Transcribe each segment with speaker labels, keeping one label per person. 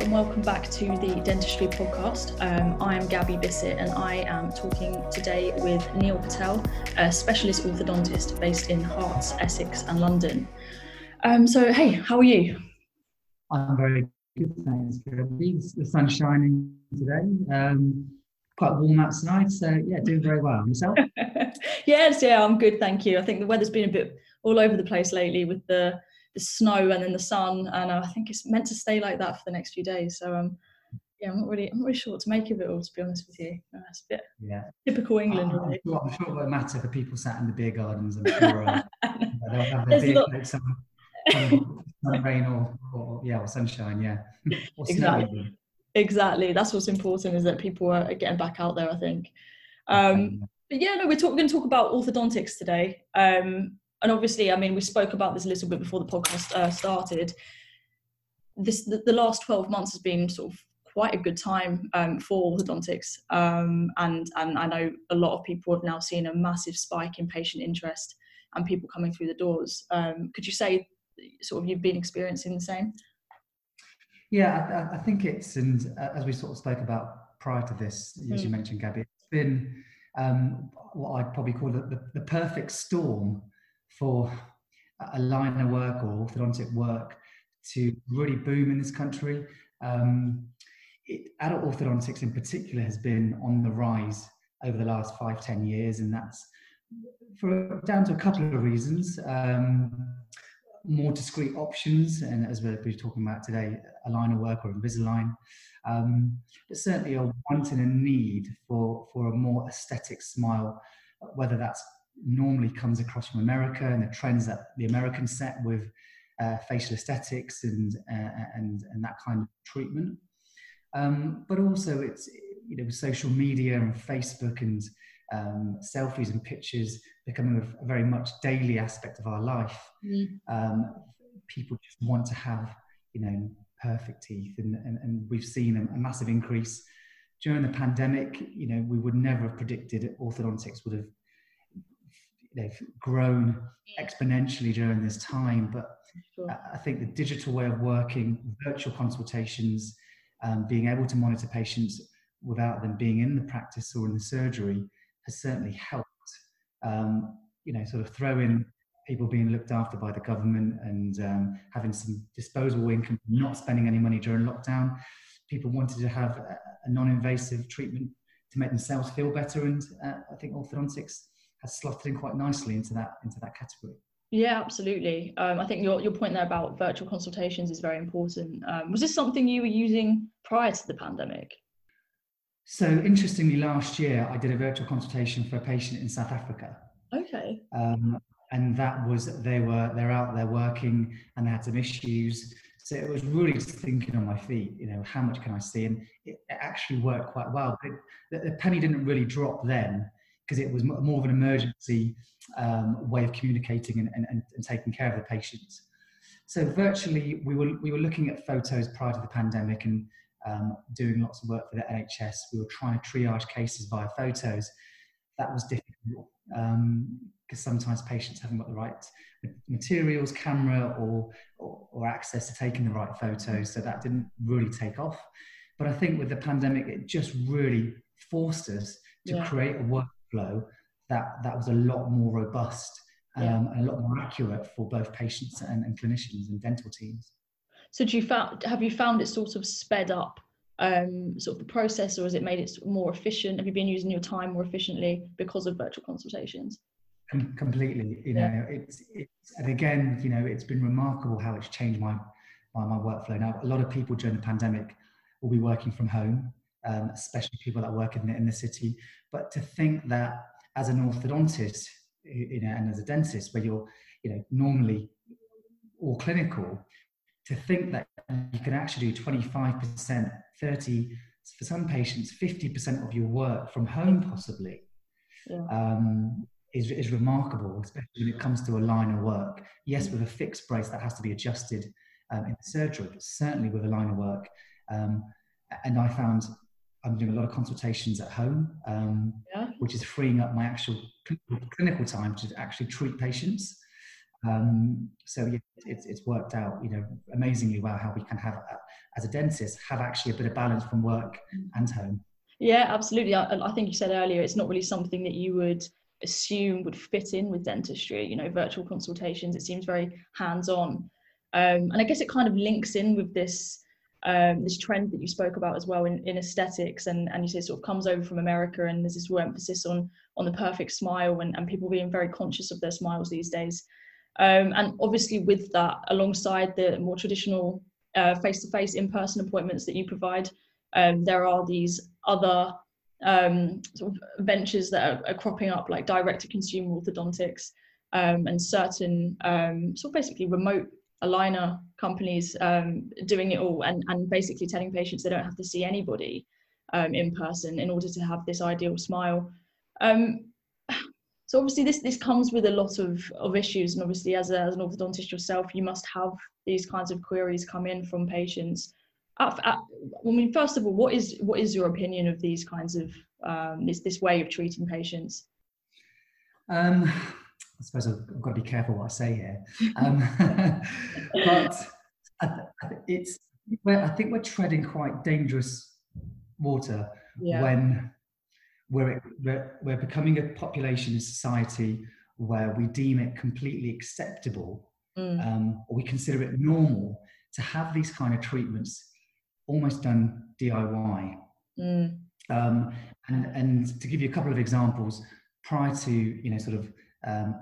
Speaker 1: and welcome back to the Dentistry Podcast. Um, I am Gabby Bissett and I am talking today with Neil Patel, a specialist orthodontist based in Herts, Essex, and London. Um, so, hey, how are you?
Speaker 2: I'm very good, thanks, Gabby. The sun's shining today. Um, quite warm outside, so yeah, doing very well. Yourself?
Speaker 1: yes, yeah, I'm good, thank you. I think the weather's been a bit all over the place lately with the the snow and then the sun, and I think it's meant to stay like that for the next few days. So um, yeah, I'm not really, I'm not really sure what to make of it all, to be honest with you. That's a bit
Speaker 2: yeah.
Speaker 1: typical England.
Speaker 2: I'm, really. sure, I'm sure it won't matter for people sat in the beer gardens. I'm sure uh, they'll have their beer lot... some, some, some rain or, or, yeah, or sunshine. Yeah,
Speaker 1: or exactly. Exactly. That's what's important is that people are getting back out there. I think. Um, but yeah, no, we're, talk, we're going to talk about orthodontics today. Um, and obviously, I mean, we spoke about this a little bit before the podcast uh, started. This the, the, last twelve months has been sort of quite a good time um, for orthodontics, um, and and I know a lot of people have now seen a massive spike in patient interest and people coming through the doors. Um, could you say sort of you've been experiencing the same?
Speaker 2: Yeah, I, I think it's and uh, as we sort of spoke about prior to this, as mm. you mentioned, Gabby, it's been um, what I'd probably call the, the, the perfect storm for aligner work or orthodontic work to really boom in this country. Um, it, adult orthodontics in particular has been on the rise over the last five, ten years, and that's for down to a couple of reasons. Um, more discreet options, and as we're, talking about today, aligner work or Invisalign, um, but certainly a want and a need for, for a more aesthetic smile, whether that's normally comes across from America and the trends that the Americans set with uh, facial aesthetics and, uh, and, and that kind of treatment. Um, but also it's, you know, social media and Facebook and um, selfies and pictures becoming a, very much daily aspect of our life. Mm. Um, people just want to have, you know, perfect teeth and, and, and we've seen a, a massive increase during the pandemic, you know, we would never have predicted orthodontics would have they've grown exponentially during this time. But sure. I think the digital way of working, virtual consultations, um, being able to monitor patients without them being in the practice or in the surgery has certainly helped. Um, you know, sort of throw in people being looked after by the government and um, having some disposable income, not spending any money during lockdown. People wanted to have a, a non-invasive treatment to make themselves feel better, and uh, I think orthodontics has slotted in quite nicely into that into that category.
Speaker 1: Yeah, absolutely. Um, I think your, your point there about virtual consultations is very important. Um, was this something you were using prior to the pandemic?
Speaker 2: So interestingly, last year I did a virtual consultation for a patient in South Africa.
Speaker 1: Okay.
Speaker 2: Um, and that was they were they're out there working and they had some issues. So it was really just thinking on my feet, you know, how much can I see? And it actually worked quite well. But it, the penny didn't really drop then because it was more of an emergency um, way of communicating and, and, and, taking care of the patients. So virtually, we were we were looking at photos prior to the pandemic and um, doing lots of work for the NHS. We were trying to triage cases via photos. That was difficult because um, sometimes patients haven't got the right materials, camera, or, or, or access to taking the right photos. So that didn't really take off. But I think with the pandemic, it just really forced us to yeah. create a work flow that that was a lot more robust um, yeah. and a lot more accurate for both patients and, and, clinicians and dental teams.
Speaker 1: So, do you found have you found it sort of sped up um, sort of the process, or has it made it more efficient? Have you been using your time more efficiently because of virtual consultations?
Speaker 2: Com- completely, you know, it's, it's and again, you know, it's been remarkable how it's changed my my, my workflow. Now, a lot of people during the pandemic will be working from home um, especially people that work in the, in the city. But to think that as an orthodontist, you know, and as a dentist, where you're, you know, normally all clinical, to think that you can actually do 25%, 30, for some patients, 50% of your work from home, possibly, yeah. um, is, is remarkable, especially when it comes to aligner work. Yes, with a fixed brace that has to be adjusted um, in surgery, but certainly with aligner work. Um, and I found I'm doing a lot of consultations at home, um, yeah. which is freeing up my actual clinical time to actually treat patients. Um, so yeah, it's, it's worked out, you know, amazingly well how we can have, uh, as a dentist, have actually a bit of balance from work and home.
Speaker 1: Yeah, absolutely. I, I think you said earlier, it's not really something that you would assume would fit in with dentistry. You know, virtual consultations. It seems very hands-on, um, and I guess it kind of links in with this um, this trend that you spoke about as well in, in aesthetics and, and you say sort of comes over from America and there's this real emphasis on on the perfect smile and, and people being very conscious of their smiles these days. Um, and obviously, with that, alongside the more traditional face to face in person appointments that you provide, um, there are these other um, sort of ventures that are, are, cropping up, like direct to consumer orthodontics um, and certain um, sort of basically remote aligner companies um, doing it all and, and basically telling patients they don't have to see anybody in person in order to have this ideal smile. Um, so obviously this this comes with a lot of of issues and obviously as, a, as an orthodontist yourself you must have these kinds of queries come in from patients at, at, i mean first of all what is what is your opinion of these kinds of um, this this way of treating patients
Speaker 2: um, i suppose i've got to be careful what i say here um, but it's i think we're treading quite dangerous water yeah. when we're, we're, we're becoming a population in society where we deem it completely acceptable mm. um, or we consider it normal to have these kind of treatments almost done DIY. Mm. Um, and, and to give you a couple of examples, prior to you know sort of um,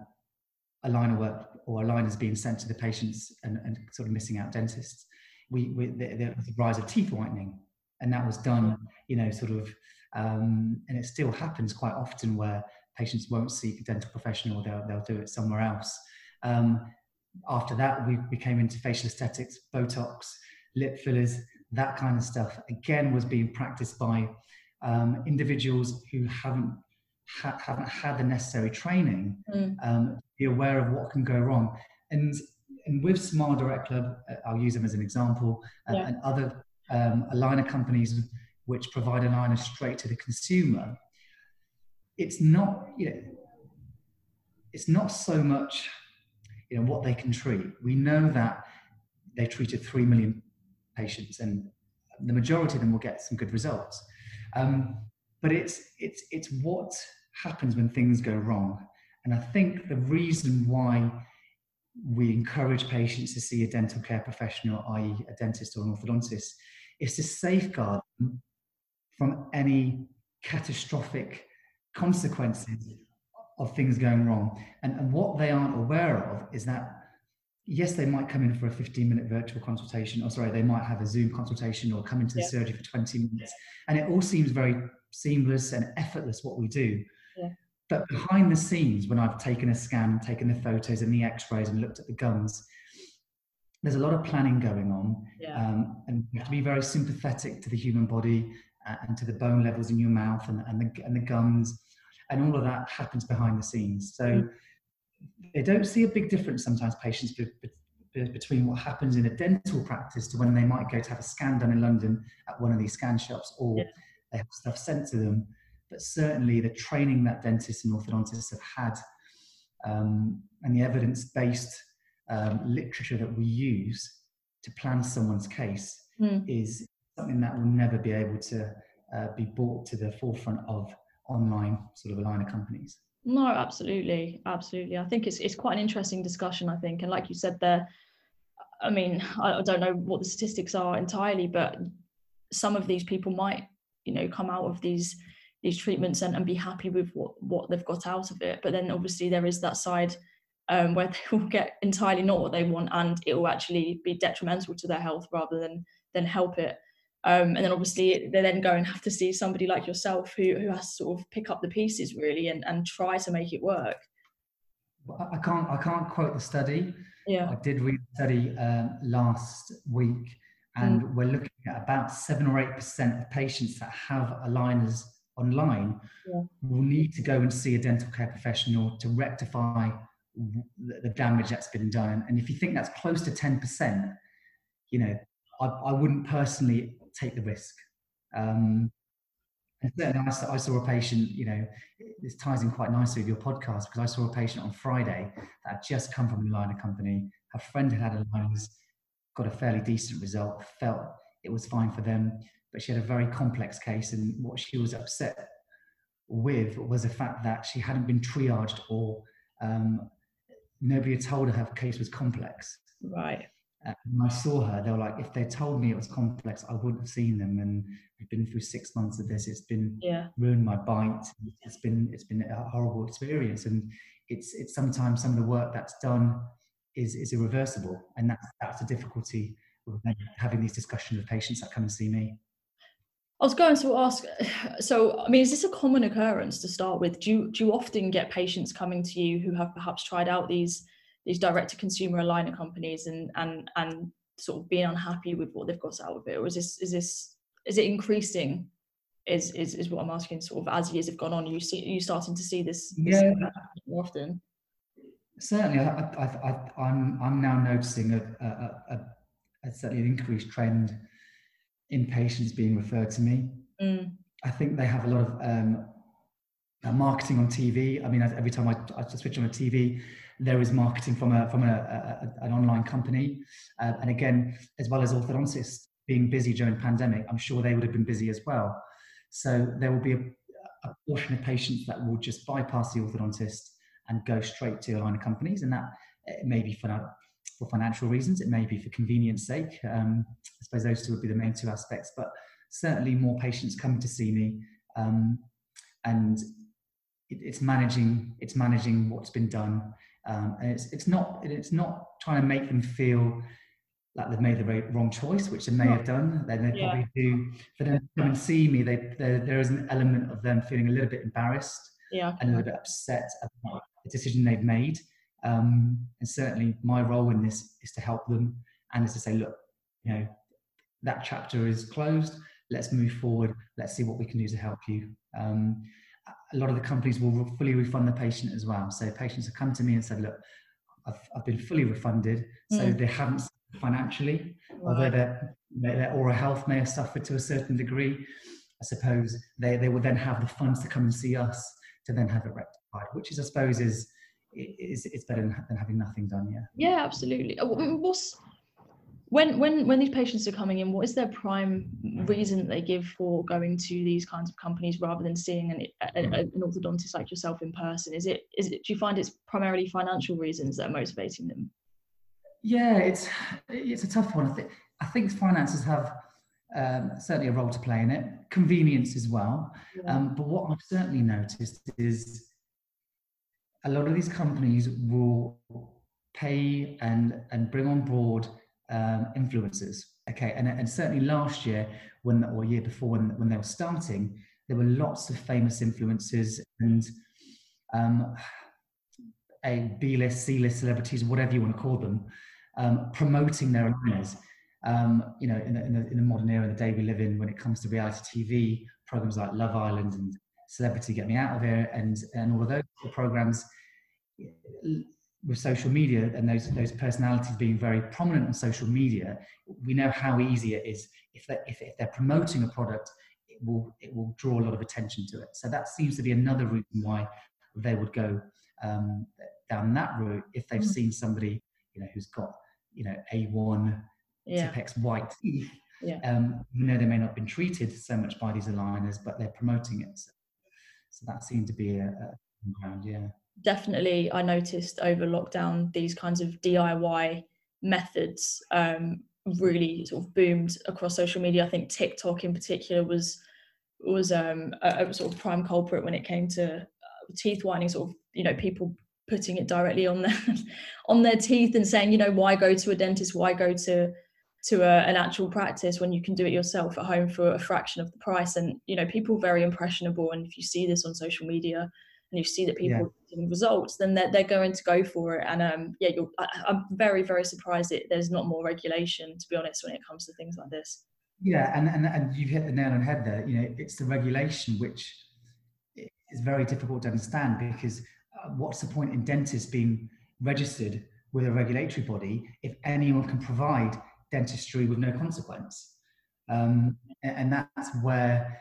Speaker 2: of work or aligners being sent to the patients and, and sort of missing out dentists, we, we a rise of teeth whitening, and that was done you know sort of um, and it still happens quite often where patients won't seek a dental professional, they'll, they'll do it somewhere else. Um, after that, we became into facial aesthetics, Botox, lip fillers, that kind of stuff. Again, was being practiced by um, individuals who haven't ha- haven't had the necessary training mm. um, be aware of what can go wrong. And and with Smile Direct Club, uh, I'll use them as an example, uh, yeah. and other um, aligner companies which provide iron straight to the consumer, it's not, you know, it's not so much, you know, what they can treat. We know that they treated three million patients, and the majority of them will get some good results. Um, but it's it's it's what happens when things go wrong, and I think the reason why we encourage patients to see a dental care professional, i.e., a dentist or an orthodontist, is to safeguard them from any catastrophic consequences of things going wrong. And, and what they aren't aware of is that, yes, they might come in for a 15 minute virtual consultation, or sorry, they might have a Zoom consultation or come into the yeah. surgery for 20 minutes. And it all seems very seamless and effortless what we do. Yeah. But behind the scenes, when I've taken a scan, taken the photos and the x rays and looked at the gums, there's a lot of planning going on. Yeah. Um, and you have to be very sympathetic to the human body and to the bone levels in your mouth and, and, the, and the gums. And all of that happens behind the scenes. So mm. they don't see a big difference sometimes, patients, be, be, between what happens in a dental practice to when they might go to have a scan done in London at one of these scan shops or yeah. they have stuff sent to them. But certainly the training that dentists and orthodontists have had um, and the evidence based um, literature that we use to plan someone's case mm. is something that will never be able to uh, be brought to the forefront of online sort of aligner companies.
Speaker 1: No, absolutely, absolutely. I think it's it's quite an interesting discussion. I think, and like you said there, I mean, I don't know what the statistics are entirely, but some of these people might, you know, come out of these these treatments and, and be happy with what what they've got out of it. But then obviously there is that side um, where they will get entirely not what they want, and it will actually be detrimental to their health rather than than help it. Um, and then obviously they then go and have to see somebody like yourself who, who has to sort of pick up the pieces really and, and try to make it work.
Speaker 2: I can't I can't quote the study.
Speaker 1: Yeah.
Speaker 2: I did read the study um, last week, and mm. we're looking at about seven or eight percent of patients that have aligners online yeah. will need to go and see a dental care professional to rectify the, damage that's been done. And if you think that's close to ten percent, you know, I, I wouldn't personally take the risk. Um, And certainly, I saw, I saw a patient. You know, this ties in quite nicely with your podcast because I saw a patient on Friday that had just come from aligner company. Her friend had had aligners, got a fairly decent result, felt it was fine for them, but she had a very complex case, and what she was upset with was the fact that she hadn't been triaged or um, nobody had told her her case was complex.
Speaker 1: Right.
Speaker 2: Uh, when I saw her, they were like, if they told me it was complex, I wouldn't have seen them. And we've been through six months of this. It's been
Speaker 1: yeah.
Speaker 2: ruined my bite. It's been it's been a horrible experience. And it's it's sometimes some of the work that's done is is irreversible, and that's that's a difficulty with having these discussions with patients that come and see me.
Speaker 1: I was going to ask, so I mean, is this a common occurrence to start with? Do you do you often get patients coming to you who have perhaps tried out these these direct to consumer aligner companies and and and sort of being unhappy with what they've got out of it, or is this is this is it increasing? Is is is what I'm asking? Sort of as years have gone on, you see you starting to see this, this
Speaker 2: yeah.
Speaker 1: more often.
Speaker 2: Certainly, I, I, I, I'm I'm now noticing a, a, a, a certainly an increased trend in patients being referred to me.
Speaker 1: Mm.
Speaker 2: I think they have a lot of um, uh, marketing on TV. I mean, every time I, I switch on a TV, there is marketing from a from a, a, an online company, uh, and again, as well as orthodontists being busy during pandemic, I'm sure they would have been busy as well. So there will be a, a portion of patients that will just bypass the orthodontist and go straight to aligner companies, and that may be for for financial reasons. It may be for convenience sake. Um, I suppose those two would be the main two aspects, but certainly more patients coming to see me, um, and it, it's managing it's managing what's been done, um, and it's it's not it's not trying to make them feel like they've made the wrong choice, which they may have done. Then they yeah. probably do. For them to come and see me, they, there is an element of them feeling a little bit embarrassed
Speaker 1: yeah.
Speaker 2: and a little bit upset about the decision they've made. Um, and certainly my role in this is to help them and is to say, look, you know, that chapter is closed. Let's move forward. Let's see what we can do to help you. Um, a lot of the companies will fully refund the patient as well. So patients have come to me and said, look, I've, I've been fully refunded. So mm. they haven't financially, although their, their oral health may have suffered to a certain degree. I suppose they, they will then have the funds to come and see us to then have it rectified, which is, I suppose, is it's, it's better than having nothing done yeah.
Speaker 1: Yeah absolutely. Uh, what's when when when these patients are coming in what is their prime reason they give for going to these kinds of companies rather than seeing an, a, an orthodontist like yourself in person? Is it is it do you find it's primarily financial reasons that are motivating them?
Speaker 2: Yeah it's it's a tough one. I think i think finances have um, certainly a role to play in it. Convenience as well. Yeah. um, but what i've certainly noticed is a lot of these companies will pay and and bring on board um, influencers. Okay, and, and certainly last year, when or year before, when when they were starting, there were lots of famous influencers and um, a B-list, C-list celebrities, whatever you want to call them, um, promoting their aligners. Um, you know, in the, in, the, in the modern era, the day we live in, when it comes to reality TV programs like Love Island and Celebrity Get Me Out of Here, and and all of those programs with social media and those those personalities being very prominent on social media, we know how easy it is if they if, if they're promoting a product, it will it will draw a lot of attention to it. So that seems to be another reason why they would go um, down that route if they've mm-hmm. seen somebody you know who's got you know A1 yeah. Tipp-Ex white teeth.
Speaker 1: Yeah.
Speaker 2: Um, you know they may not have been treated so much by these aligners, but they're promoting it. So, so that seemed to be a, a yeah.
Speaker 1: Definitely, I noticed over lockdown these kinds of DIY methods um, really sort of boomed across social media. I think TikTok in particular was was um, a, a, sort of prime culprit when it came to uh, teeth whitening. Sort of, you know, people putting it directly on their on their teeth and saying, you know, why go to a dentist? Why go to to a, an actual practice when you can do it yourself at home for a fraction of the price. And you know people very impressionable. And if you see this on social media and you see that people yeah. getting results then they're, they're going to go for it. And um yeah you're I, am very very surprised that there's not more regulation to be honest when it comes to things like this.
Speaker 2: Yeah. And and, and you've hit the nail on the head there. You know it's the regulation which is very difficult to understand because uh, what's the point in dentists being registered with a regulatory body if anyone can provide dentistry with no consequence. Um, and that's where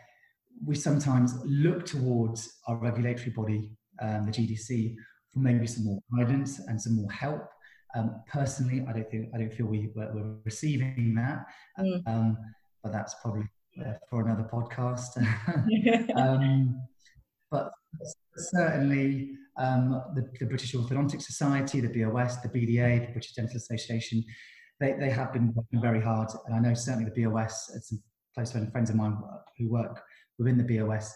Speaker 2: we sometimes look towards our regulatory body, um, the GDC, for maybe some more guidance and some more help. Um, personally, I don't think I don't feel we, we're, we're receiving that, mm. um, but that's probably uh, for another podcast. um, but certainly, um, the, the, British Orthodontic Society, the BOS, the BDA, the British Dental Association, they, they have been working very hard. And I know certainly the BOS, some close friends of mine who work within the BOS,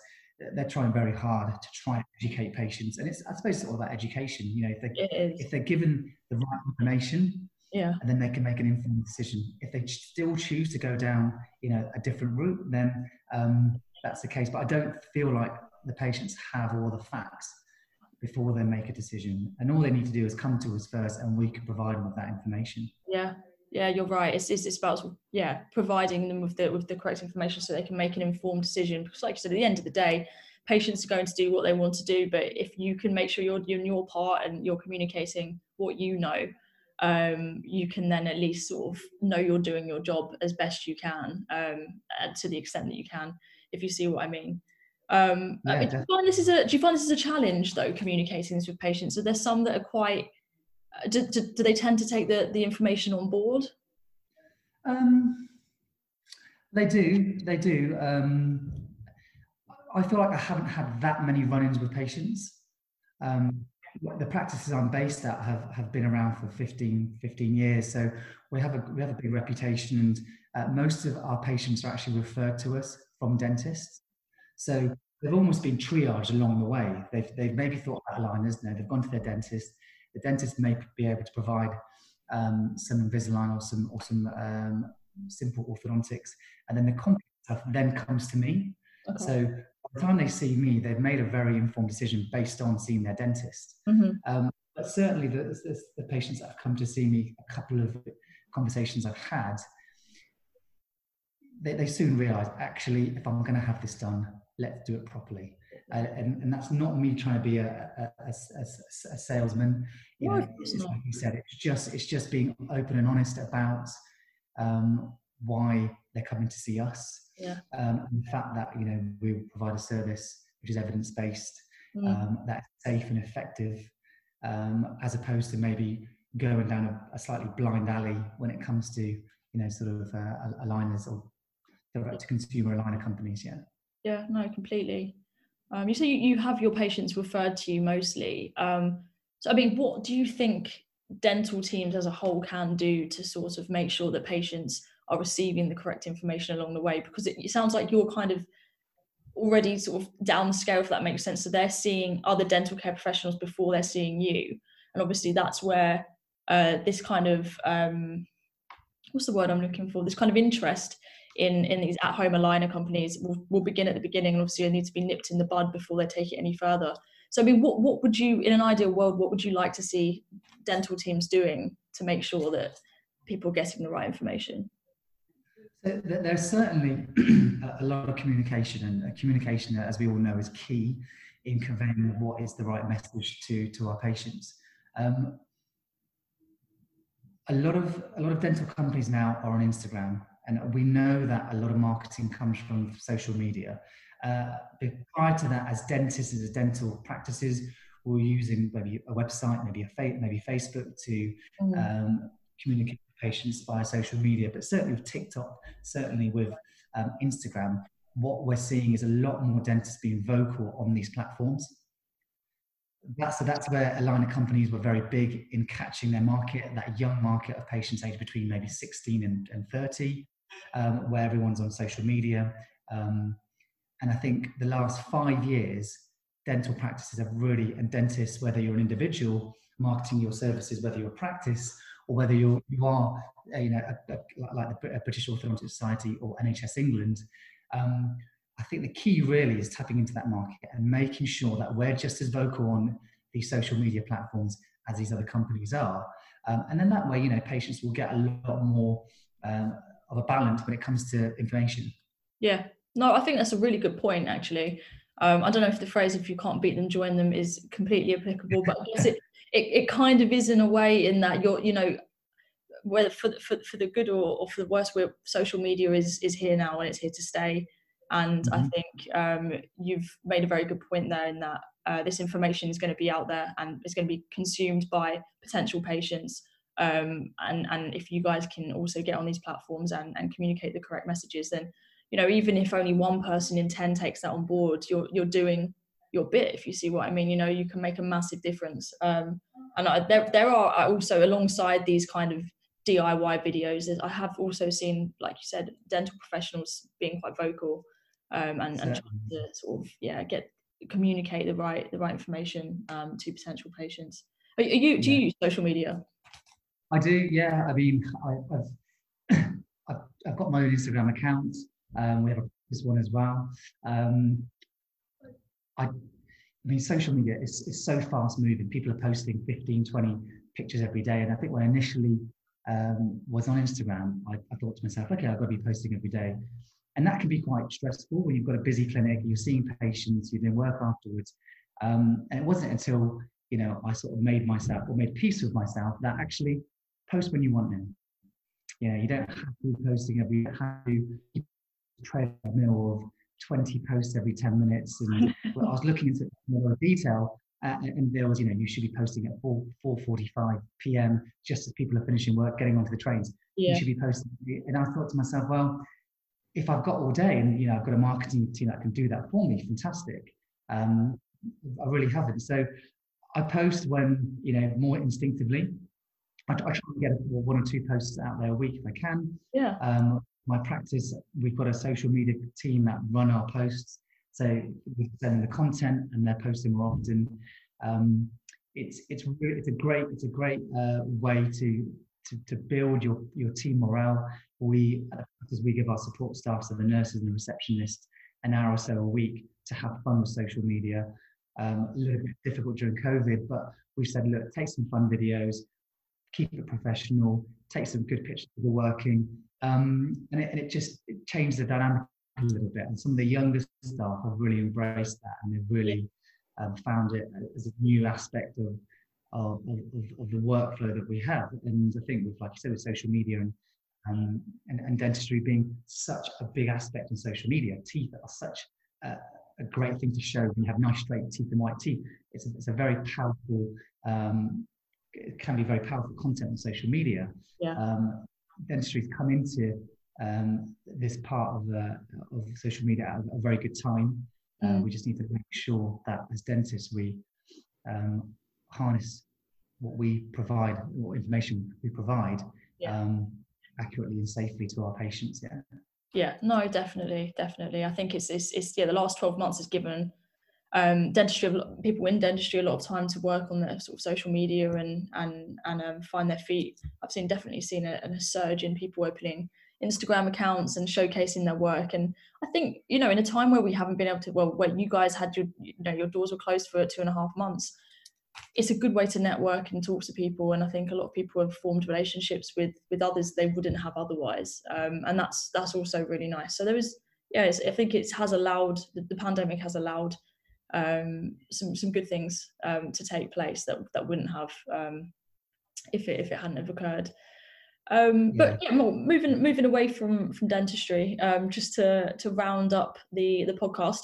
Speaker 2: they're trying very hard to try and educate patients. And it's, I suppose it's all about education. You know, if, they, if they're given the right information,
Speaker 1: yeah.
Speaker 2: and then they can make an informed decision. If they still choose to go down you know a different route then um, that's the case. But i don't feel like the patients have all the facts before they make a decision. And all they need to do is come to us first and we can provide them with that information.
Speaker 1: Yeah yeah you're right it's, it's, it's about yeah providing them with the with the correct information so they can make an informed decision because like you said at the end of the day patients are going to do what they want to do but if you can make sure you're doing your part and you're communicating what you know um, you can then at least sort of know you're doing your job as best you can um, to the extent that you can, if you see what I mean. Um, yeah, do you find this is a do you find this is a challenge though communicating this with patients? Are there some that are quite uh, do, do, do they tend to take the, the information on board?
Speaker 2: Um, they do, they do. Um, I feel like I haven't had that many run-ins with patients. Um, the practices I'm based at have, have been around for 15, 15 years. So we have a, we have a big reputation and uh, most of our patients are actually referred to us from dentists. So they've almost been triaged along the way. They've, they've maybe thought about aligners, no, they've gone to their dentist. The dentist may be able to provide um, some Invisalign or some, or some um, simple orthodontics. And then the complex stuff then comes to me. Okay. So by the time they see me, they've made a very informed decision based on seeing their dentist. Mm-hmm. Um, but certainly, the, the, the, patients that have come to see me, a couple of conversations I've had, they, they soon realise actually, if I'm going to have this done, let's do it properly. Uh, and, and that's not me trying to be a, a, a, a salesman. You know, it's, like you said, it's just it's just being open and honest about um, why they're coming to see us
Speaker 1: yeah.
Speaker 2: Um, and the fact that you know we provide a service which is evidence based, mm. um, that's safe and effective, um, as opposed to maybe going down a, a, slightly blind alley when it comes to you know sort of uh, aligners or direct to consumer aligner companies. Yeah.
Speaker 1: Yeah. No, completely. Um, you say you, you have your patients referred to you mostly. Um, so I mean, what do you think dental teams as a whole can do to sort of make sure that patients are receiving the correct information along the way? Because it, it sounds like you're kind of already sort of down the scale if that makes sense. So they're seeing other dental care professionals before they're seeing you. And obviously that's where uh, this kind of um, what's the word i'm looking for? This kind of interest in in these at home aligner companies will, will begin at the beginning and obviously they need to be nipped in the bud before they take it any further. So i mean what, what would you in an ideal world what would you like to see dental teams doing to make sure that people are getting the right information?
Speaker 2: There's certainly a lot of communication, and communication, as we all know, is key in conveying what is the right message to to our patients. Um, a lot of a lot of dental companies now are on Instagram, and we know that a lot of marketing comes from social media. Uh, prior to that, as dentists, as dental practices, we're using maybe a website, maybe a fa- maybe Facebook to mm. um, communicate patients via social media, but certainly with TikTok, certainly with um, Instagram, what we're seeing is a lot more dentists being vocal on these platforms. That's, so that's where aligner companies were very big in catching their market, that young market of patients aged between maybe 16 and, and 30, um, where everyone's on social media. Um, and I think the last five years, dental practices have really, and dentists, whether you're an individual marketing your services, whether you're a practice or whether you're, you are, uh, you know, a, a, like the British Orthodontic Society or NHS England, um, I think the key really is tapping into that market and making sure that we're just as vocal on these social media platforms as these other companies are. Um, and then that way, you know, patients will get a lot more um, of a balance when it comes to information.
Speaker 1: Yeah, no, I think that's a really good point, actually. Um, I don't know if the phrase "if you can't beat them, join them" is completely applicable, but I guess it it, it kind of is in a way in that you're you know whether for, for, for the good or, or for the worse where social media is is here now and it's here to stay And mm-hmm. I think um, you've made a very good point there in that uh, this information is going to be out there and it's going to be consumed by potential patients. Um, and and if you guys can also get on these platforms and, and communicate the correct messages, then you know even if only one person in ten takes that on board, you're you're doing your bit. If you see what I mean, you know you can make a massive difference. Um, and I, there there are also alongside these kind of DIY videos, I have also seen, like you said, dental professionals being quite vocal um, and, and trying to sort of yeah get communicate the right the right information um, to potential patients. Are, are you do you use social media?
Speaker 2: I do, yeah. I mean, I, have I've, I've got my own Instagram account. Um, we have a, this one as well. Um, I, I mean, social media is, is so fast moving. People are posting 15, 20 pictures every day. And I think when I initially um, was on Instagram, I, I, thought to myself, okay, I've got to be posting every day. And that can be quite stressful when you've got a busy clinic, you're seeing patients, you're doing work afterwards. Um, and it wasn't until, you know, I sort of made myself or made peace with myself that actually post when you want them. Yeah, you don't have to be posting every, you have to treadmill of 20 posts every 10 minutes. And I was looking into more detail uh, and there was, you know, you should be posting at 4, 4.45 p.m. just as people are finishing work, getting onto the trains. Yeah. You should be posting. And I thought to myself, well, if I've got all day and, you know, I've got a marketing team that can do that for me, fantastic. Um, I really haven't. So I post when, you know, more instinctively. I, I try and get one or two posts out there a week if I can.
Speaker 1: Yeah.
Speaker 2: Um, my practice, we've got a social media team that run our posts. So we're sending the content and they're posting more often. Um, it's it's really, it's a great it's a great uh, way to, to to build your your team morale. We because we give our support staff, so the nurses and the receptionists, an hour or so a week to have fun with social media. Um, a little bit difficult during COVID, but we said, look, take some fun videos, keep it professional, take some good pictures of the working, um, and, it, and, it, just it changed the dynamic a little bit. And some of the younger staff have really embraced that and they've really um, found it as a new aspect of, of, of, of, the workflow that we have. And I think with, like you said, with social media and, um, and, and, dentistry being such a big aspect in social media, teeth are such a, a, great thing to show when you have nice straight teeth and white teeth. It's a, it's a very powerful, um, can be very powerful content on social media.
Speaker 1: Yeah. Um,
Speaker 2: dentistry's come into um, this part of, the, of social media at a very good time. Uh, mm. we just need to make sure that as dentists we um, harness what we provide, what information we provide yeah. um, accurately and safely to our patients. Yeah.
Speaker 1: Yeah. No, definitely, definitely. I think it's it's, it's yeah. The last twelve months has given um, dentistry people in dentistry a lot of time to work on their sort of social media and and and um, find their feet. I've seen definitely seen a, a surge in people opening Instagram accounts and showcasing their work. And I think, you know, in a time where we haven't been able to, well, where you guys had your, you know, your doors were closed for two and a half months, it's a good way to network and talk to people. And I think a lot of people have formed relationships with with others they wouldn't have otherwise. Um, and that's that's also really nice. So there is, yeah, I think it has allowed the, the pandemic has allowed um, some some good things um, to take place that that wouldn't have um, if it if it hadn't have occurred. Um, but yeah, more, moving moving away from from dentistry, um, just to to round up the the podcast.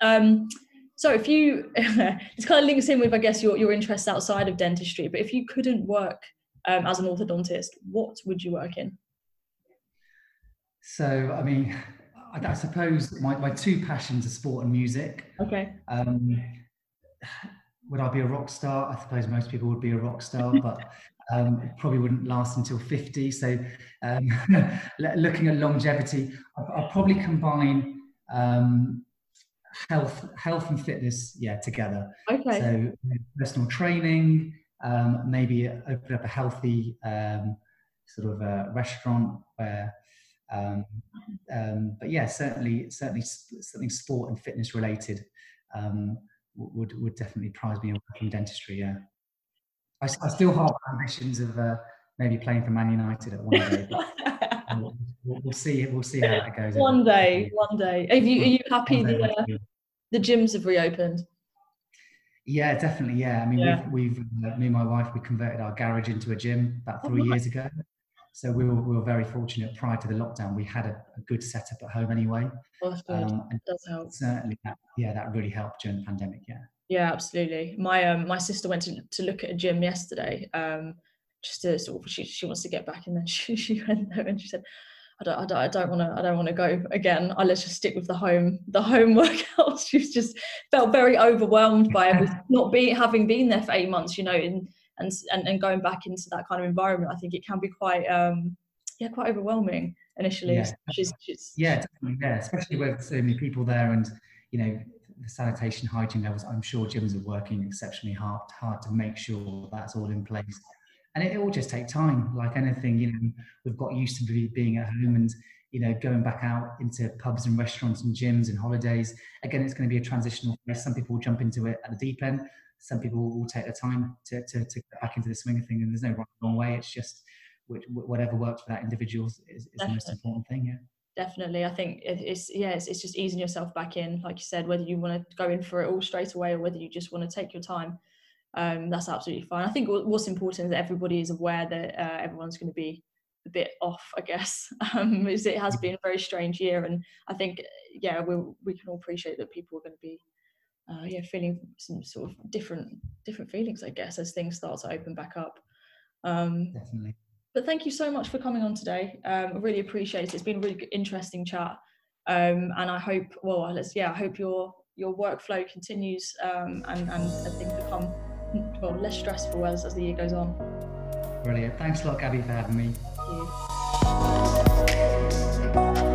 Speaker 1: Um, so if you, this kind of links in with I guess your your interests outside of dentistry. But if you couldn't work um, as an orthodontist, what would you work in?
Speaker 2: So I mean, I, I suppose my my two passions are sport and music.
Speaker 1: Okay.
Speaker 2: Um, would I be a rock star? I suppose most people would be a rock star, but um, probably wouldn't last until 50. So, um, looking at longevity, I'll, probably combine um, health, health and fitness, yeah, together.
Speaker 1: Okay.
Speaker 2: So, personal training, um, maybe open up a healthy um, sort of a restaurant where. Um, but yeah, certainly, certainly something sport and fitness related would would definitely prize me away from dentistry. Yeah. I, I still have ambitions of uh, maybe playing for Man United at one day. we'll, we'll, see. We'll see how that goes.
Speaker 1: One day, one day. Are you, are you happy the uh, the gyms have reopened?
Speaker 2: Yeah, definitely. Yeah, I mean, yeah. we've, we've uh, me and my wife we converted our garage into a gym about three oh, years ago. So we were, we were very fortunate prior to the lockdown. We had a, a good setup at home anyway.
Speaker 1: Well, that's good. Um, does help.
Speaker 2: Certainly, that, yeah, that really helped during the pandemic. Yeah.
Speaker 1: Yeah, absolutely. My um, my sister went to, to look at a gym yesterday. Um, just to sort of she she wants to get back, and then she she went there and she said, I don't, I don't, I don't want to, I don't want to go again. I let's just stick with the home, the home workouts. She's just felt very overwhelmed by everything, not being having been there for eight months, you know, and and and and going back into that kind of environment. I think it can be quite, um, yeah, quite overwhelming initially.
Speaker 2: Yeah, she's, she's, yeah, definitely, yeah, especially with so many people there, and you know, the sanitation hygiene levels. I'm sure gyms are working exceptionally hard, hard to make sure that's all in place and it, it will just take time like anything you know we've got used to be, being at home and you know going back out into pubs and restaurants and gyms and holidays again it's going to be a transitional phase some people will jump into it at the deep end some people will take the time to, to, to get back into the swing of things. and there's no right wrong way it's just whatever works for that individual is, is the most important thing yeah
Speaker 1: definitely i think it's yeah it's, it's just easing yourself back in like you said whether you want to go in for it all straight away or whether you just want to take your time um, that's absolutely fine. I think what's important is that everybody is aware that uh, everyone's going to be a bit off, I guess, um, it has been a very strange year. And I think, yeah, we we can all appreciate that people are going to be, uh, yeah, feeling some sort of different different feelings, I guess, as things start to open back up.
Speaker 2: Um, Definitely.
Speaker 1: But thank you so much for coming on today. Um, I really appreciate it. It's been a really interesting chat. Um, and I hope, well, let's, yeah, I hope your your workflow continues um, and, and, things become well less stressful as, as the year goes on.
Speaker 2: Brilliant. Thanks a lot, Gabby, for having me.
Speaker 1: Thank you.